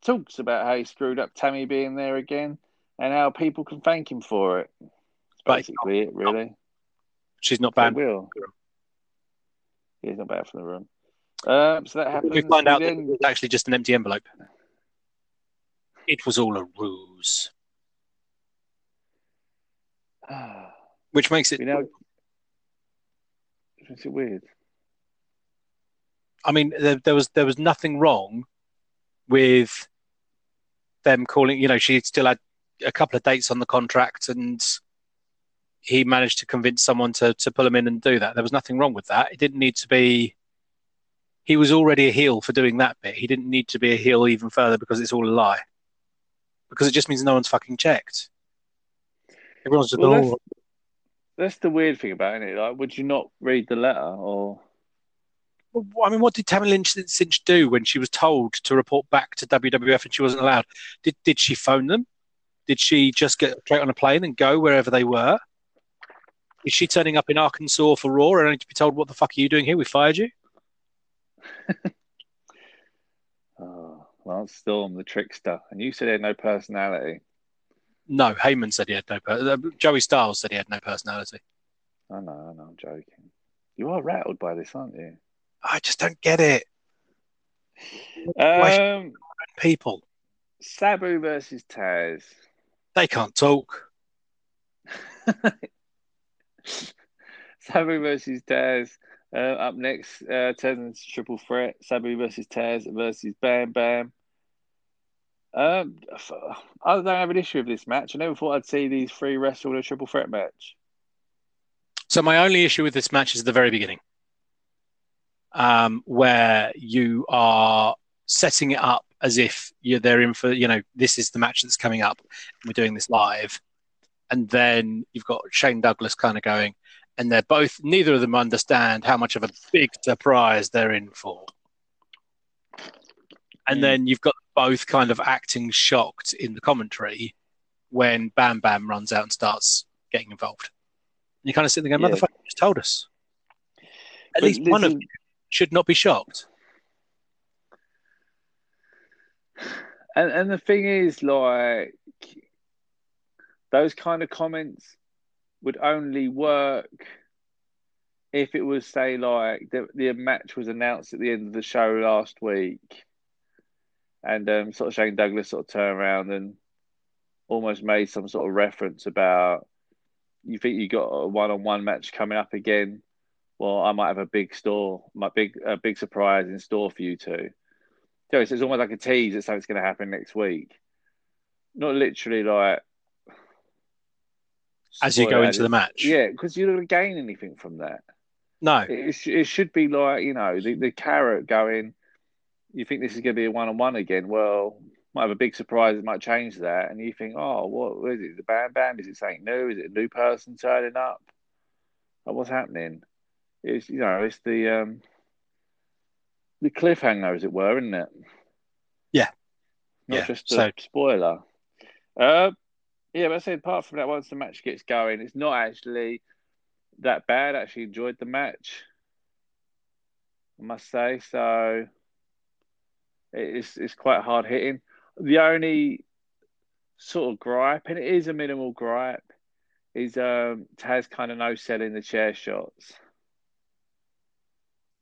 talks about how he screwed up Tammy being there again and how people can thank him for it. That's basically it, really. She's not bad. will. He's not bad for the room. Um, so that happens. We find out that then- it was actually just an empty envelope. It was all a ruse, which makes it. we know. It's weird. I mean, there, there was there was nothing wrong with them calling. You know, she still had a couple of dates on the contract, and he managed to convince someone to to pull him in and do that. There was nothing wrong with that. It didn't need to be. He was already a heel for doing that bit. He didn't need to be a heel even further because it's all a lie. Because it just means no one's fucking checked. Everyone's just Well, that's- That's the weird thing about it. Like, would you not read the letter or? Well, I mean, what did Tammy Lynn Sytch do when she was told to report back to WWF and she wasn't allowed? Did did she phone them? Did she just get straight on a plane and go wherever they were? Is she turning up in Arkansas for Raw and only to be told, "What the fuck are you doing here? We fired you." Oh, Lance Storm, the trickster, and you said he had no personality. No, Heyman said he had no. Per- uh, Joey Styles said he had no personality. I know, I know, I'm joking. You are rattled by this, aren't you? I just don't get it. Um, People, Sabu versus Taz. they can't talk. Sabu versus Taz. Uh, up next, uh, Taz's triple threat. Sabu versus Taz versus Bam Bam. Um, I don't have an issue with this match. I never thought I'd see these three wrestle in a triple threat match. So my only issue with this match is at the very beginning, um, where you are setting it up as if you're there in for, you know, this is the match that's coming up. And we're doing this live, and then you've got Shane Douglas kind of going, and they're both. Neither of them understand how much of a big surprise they're in for. And Mm. then you've got both kind of acting shocked in the commentary when Bam Bam runs out and starts getting involved. And you kind of sit there going, Yeah. motherfucker, you just told us. At But least one of you should not be shocked. And and the thing is, like those kind of comments would only work if it was, say, like the the match was announced at the end of the show last week, and um, sort of Shane Douglas sort of turned around and almost made some sort of reference about you think you got a one on one match coming up again. Well, I might have a big store, my big a big surprise in store for you two. So it's almost like a tease that something's going to happen next week. Not literally like As you go into the match. Yeah, because you don't gain anything from that. No. It, it should be like you know the, the carrot going. You think this is going to be a one on one again. Well, might have a big surprise that might change that, and you think, oh, what is it? The Bam Bam? Is it something new? Is it a new person turning up? Like, what's happening? It's you know, it's the um, the cliffhanger, as it were, isn't it? Yeah, not yeah. just a So- spoiler. Uh, yeah, but I say apart from that, once the match gets going, it's not actually that bad. I actually enjoyed the match. I must say so. It's it's quite hard hitting. The only sort of gripe, and it is a minimal gripe, is um, Taz kind of no selling the chair shots.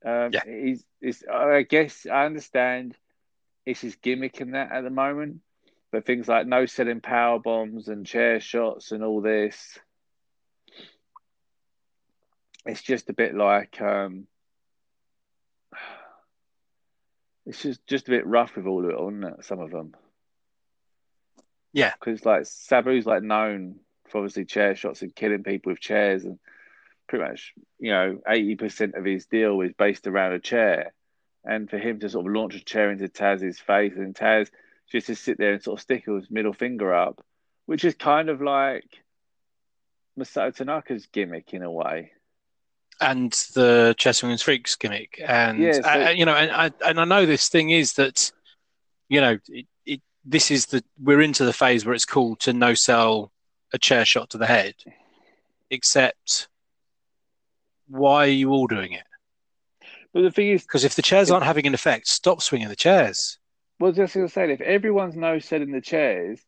Um, Yeah. he's, he's, I guess I understand it's his gimmick in that at the moment, but things like no selling power bombs and chair shots and all this, it's just a bit like um, it's just just a bit rough with all of it, isn't it? Some of them. Yeah. because like Sabu's like known for obviously chair shots and killing people with chairs, and pretty much you know eighty percent of his deal is based around a chair, and for him to sort of launch a chair into Taz's face and Taz just to sit there and sort of stick his middle finger up, which is kind of like Masato Tanaka's gimmick in a way. And the Chessington Freaks gimmick, and Yeah, so- uh, you know, and I and I know this thing is that, you know, it, it this is the we're into the phase where it's cool to no sell a chair shot to the head, except why are you all doing it? But the thing is, Because if the chairs aren't having an effect, stop swinging the chairs. Well, just going to say, if everyone's no selling the chairs,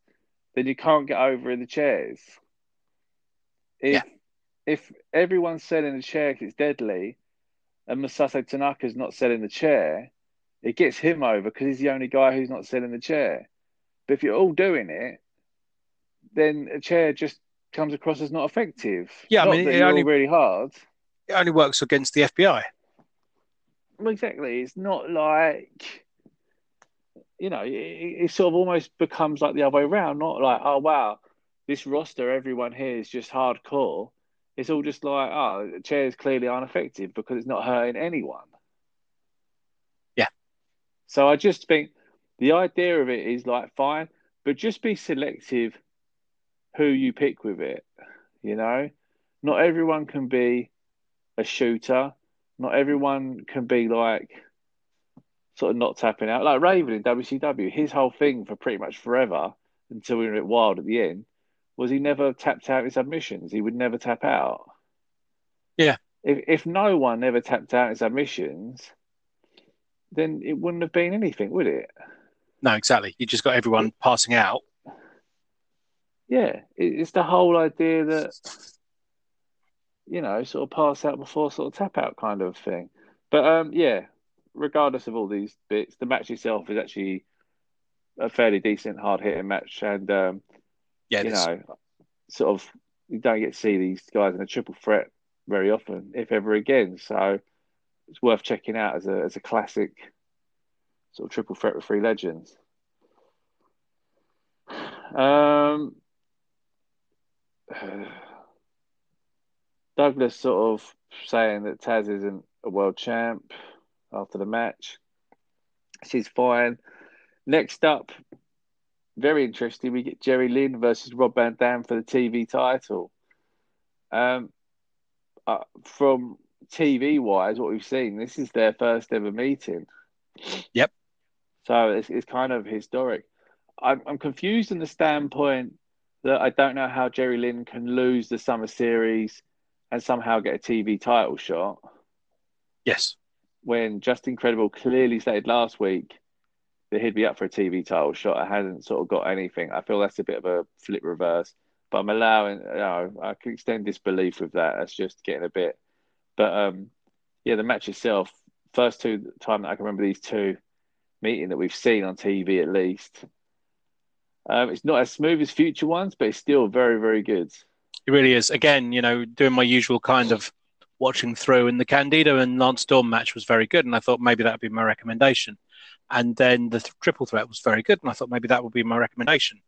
then you can't get over in the chairs. If Yeah. If everyone's selling the chair 'cause it's deadly, and Masato Tanaka's not selling the chair, it gets him over because he's the only guy who's not selling the chair. But if you're all doing it, then a chair just comes across as not effective. Yeah, I mean, it only- really hard. It only works against the FBI. Well, exactly. It's not like, you know, it, it sort of almost becomes like the other way around. Not like, oh, wow, this roster, everyone here is just hardcore. It's all just like, oh, the chair's clearly ineffective because it's not hurting anyone. Yeah. So I just think the idea of it is like, fine, but just be selective who you pick with it. You know, not everyone can be a shooter not everyone can be like sort of not tapping out. Like Raven in WCW, his whole thing for pretty much forever until we were at Wild at the end was he never tapped out in submissions. He would never tap out. Yeah. If if no one ever tapped out in submissions, then it wouldn't have been anything, would it? No, exactly. You just got everyone passing out. Yeah, it's the whole idea that you know, sort of pass out before sort of tap out kind of thing. But um, yeah, regardless of all these bits, the match itself is actually a fairly decent, hard hitting match, and um, Yeah, you know, sort of you don't get to see these guys in a triple threat very often, if ever again. So it's worth checking out as a as a classic sort of triple threat with three legends. Um, Douglas sort of saying that Taz isn't a world champ after the match. She's fine. Next up, very interesting, we get Jerry Lynn versus Rob Van Dam for the TV title. Um, uh, from TV wise, what we've seen, this is their first ever meeting. Yep. So it's, it's kind of historic. I'm, I'm confused in the standpoint that I don't know how Jerry Lynn can lose the Summer Series and somehow get a TV title shot yes. when Justin Credible clearly stated last week that he'd be up for a TV title shot. I hadn't sort of got anything. I feel that's a bit of a flip reverse, but I'm allowing, you know, I can extend disbelief with that. That's just getting a bit. But um, yeah, the match itself, first two time that I can remember these two meeting that we've seen on TV at least. Um, it's not as smooth as future ones, but it's still very, very good. It really is. Again, you know, doing my usual kind of watching through, and the Candido and Lance Storm match was very good, and I thought maybe that would be my recommendation. And then the th- triple threat was very good, and I thought maybe that would be my recommendation.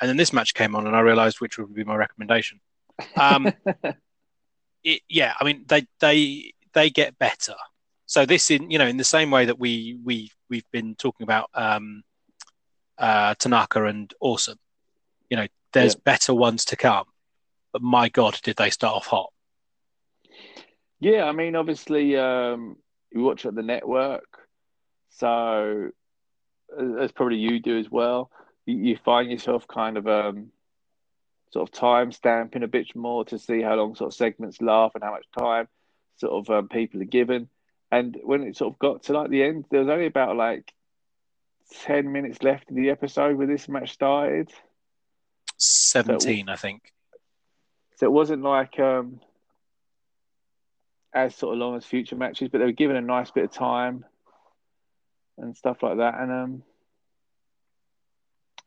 And then this match came on, and I realised which would be my recommendation. Um, it, yeah, I mean they they they get better. So this in you know in the same way that we we we've been talking about um, uh, Tanaka and Awesome. You know, there's yeah. better ones to come, but my God, did they start off hot? Yeah, I mean, obviously, um, you watch at the network, so as probably you do as well. You, you find yourself kind of um, sort of time stamping a bit more to see how long sort of segments last and how much time sort of um, people are given. And when it sort of got to like the end, there was only about like ten minutes left in the episode where this match started. Seventeen, so I think. So it wasn't like um, as sort of long as future matches, but they were given a nice bit of time and stuff like that. And um,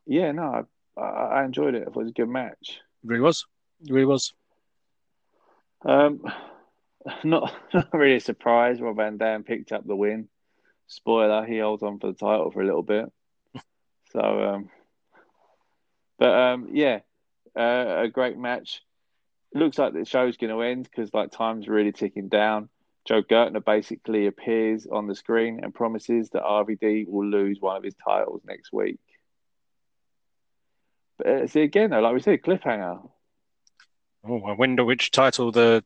yeah, no, I, I enjoyed it. It was a good match. It really was. It really was. Um, not not really surprised. Rob Van Dam picked up the win. Spoiler: he holds on for the title for a little bit. so, um, but um, yeah, uh, a great match. Looks like the show's going to end because like time's really ticking down. Joel Gertner basically appears on the screen and promises that RVD will lose one of his titles next week. But uh, see again, though, like we said, cliffhanger. Oh, I wonder which title the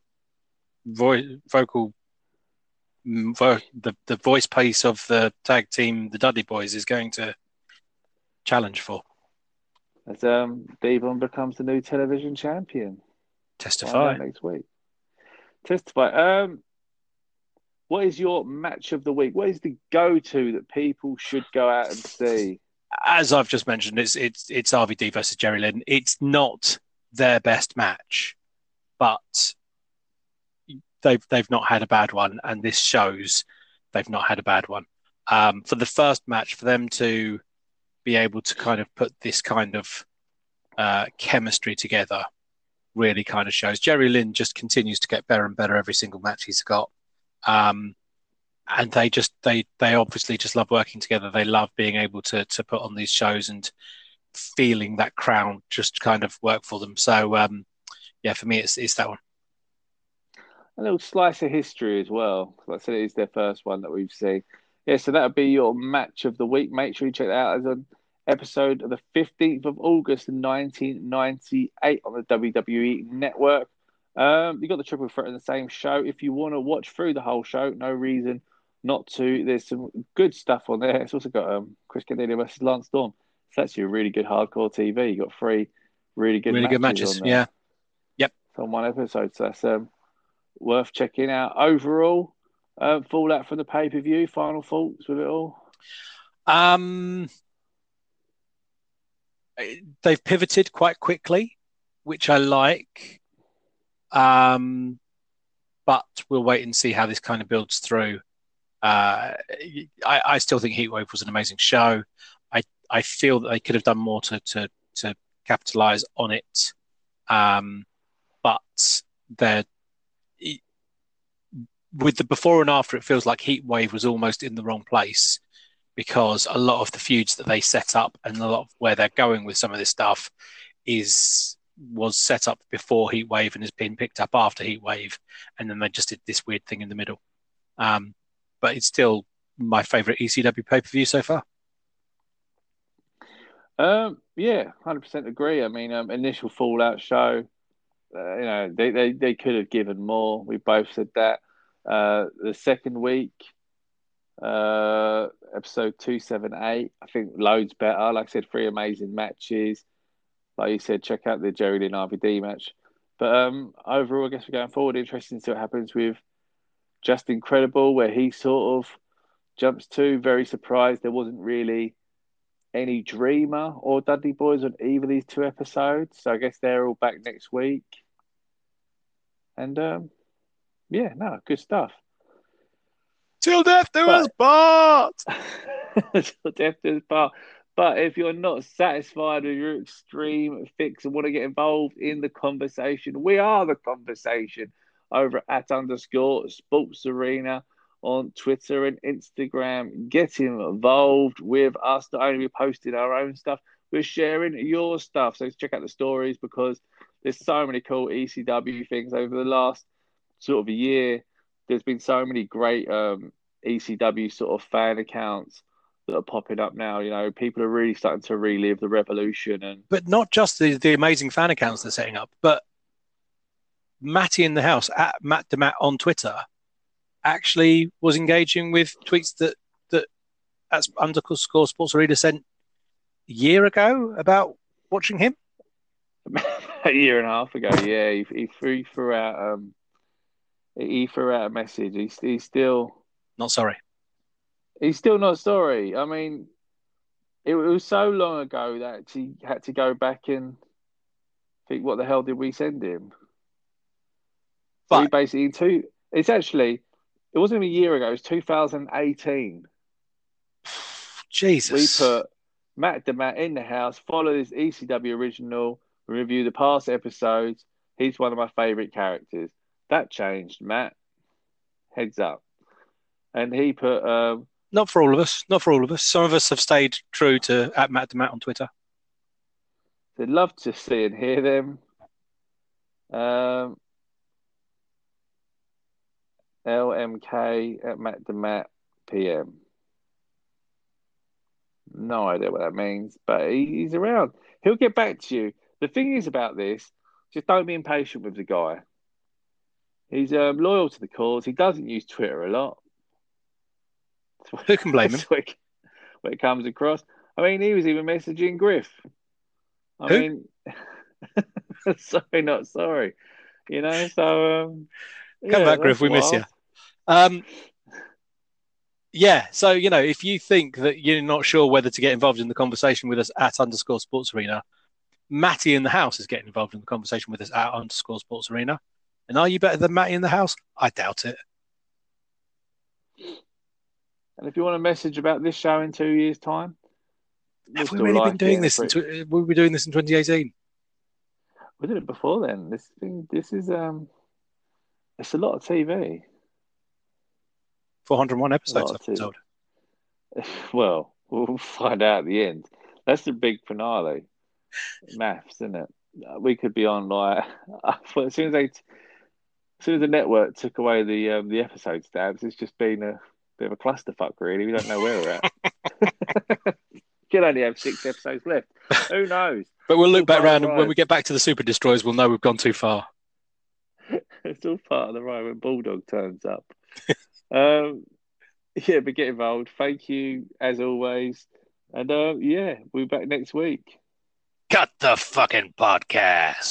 voice vocal mm, vo- the the voice pace of the tag team, the Dudley Boys, is going to challenge for. As um, D-Von becomes the new television champion. Testify next week. Testify. Um, what is your match of the week? What is the go-to that people should go out and see? As I've just mentioned, it's it's it's RVD versus Jerry Lynn. It's not their best match, but they've they've not had a bad one, and this shows they've not had a bad one. Um, for the first match, for them to be able to kind of put this kind of uh, chemistry together really kind of shows. Jerry Lynn just continues to get better and better every single match he's got. Um, and they just they they obviously just love working together. They love being able to to put on these shows and feeling that crowd just kind of work for them. So um, yeah, for me, it's it's that one a little slice of history as well. Like I said, it is their first one that we've seen. Yeah, so that would be your match of the week. Make sure you check that out as an episode of the 15th of August 1998 on the WWE Network. Um, you got the triple threat in the same show. If you want to watch through the whole show, no reason not to. There's some good stuff on there. It's also got um, Chris Candido versus Lance Storm. It's actually a really good hardcore TV. You got three really good really matches good matches. Yeah. Yep. On one episode, so that's um, worth checking out. Overall, uh, fallout from the pay per view. Final thoughts with it all. Um, they've pivoted quite quickly, which I like. Um, but we'll wait and see how this kind of builds through. Uh, I, I still think Heatwave was an amazing show. I I feel that they could have done more to to to capitalize on it. Um, but they're with the before and after, it feels like Heatwave was almost in the wrong place because a lot of the feuds that they set up and a lot of where they're going with some of this stuff is was set up before Heatwave and has been picked up after Heatwave, and then they just did this weird thing in the middle. Um, but it's still my favorite ECW pay per view so far. Um, yeah, hundred percent agree. I mean, um, initial Fallout show, uh, you know, they, they they could have given more. We both said that. Uh, the second week, uh, episode 278, I think loads better. Like I said, three amazing matches. Like you said, check out the Jerry Lynn RVD match. But um, overall, I guess we're going forward. Interesting to see what happens with Justin Credible, where he sort of jumps to. Very surprised there wasn't really any Dreamer or Dudley Boys on either of these two episodes. So I guess they're all back next week. And um, yeah, no, good stuff. Till death do us part. Till death do us part. But if you're not satisfied with your extreme fix and want to get involved in the conversation, we are the conversation over at underscore sports arena on Twitter and Instagram. Get involved with us. Not only we posting our own stuff, we're sharing your stuff. So check out the stories because there's so many cool ECW things over the last sort of a year, there's been so many great um, ECW sort of fan accounts that are popping up now. You know, people are really starting to relive the revolution and but not just the, the amazing fan accounts they're setting up, but Matty in the house at Matt Demat on Twitter actually was engaging with tweets that that at underscore Sports Arena sent a year ago about watching him. a year and a half ago. Yeah, he, he threw, threw out um, he threw out a message. He's he's still Not sorry. He's still not sorry. I mean, it, was so long ago that he had to go back and think, what the hell did we send him? So he But- basically two. It's actually it wasn't even a year ago. It was 2018. Jesus. We put Matt DeMatt in the house. Follow this ECW original. Review the past episodes. He's one of my favorite characters. That changed, Matt. Heads up. And he put um, not for all of us. Not for all of us. Some of us have stayed true to at Matt Demat on Twitter. They'd love to see and hear them. Um, LMK at Matt DeMatt PM. No idea what that means, but he, he's around. He'll get back to you. The thing is about this, just don't be impatient with the guy. He's um, loyal to the cause. He doesn't use Twitter a lot. Who can blame him? What it, what it comes across. I mean, he was even messaging Griff. I Who? mean, sorry, not sorry. You know, so um, Come yeah, back, Griff. We miss you. Um, yeah. So you know, if you think that you're not sure whether to get involved in the conversation with us at underscore Sports Arena, Matty in the house is getting involved in the conversation with us at underscore Sports Arena. And are you better than Matty in the house? I doubt it. And if you want a message about this show in two years' time, we'll Have we really like been doing this? In Pretty- tw- we were doing this in 2018. We did it before then. This thing, this is um, it's a lot of TV. 401 episodes. I've told. Well, we'll find out at the end. That's the big finale. Maths, isn't it? We could be on like as soon as they, as soon as the network took away the um, the episode stabs, it's just been a bit of a clusterfuck. Really, we don't know where we're at. Could only have six episodes left. Who knows? But we'll look back around and when we get back to the Super Destroyers, we'll know we've gone too far. it's all part of the ride when Bulldog turns up. um, yeah, but get involved. Thank you as always, and uh, yeah, we'll be back next week. Cut the fucking podcast.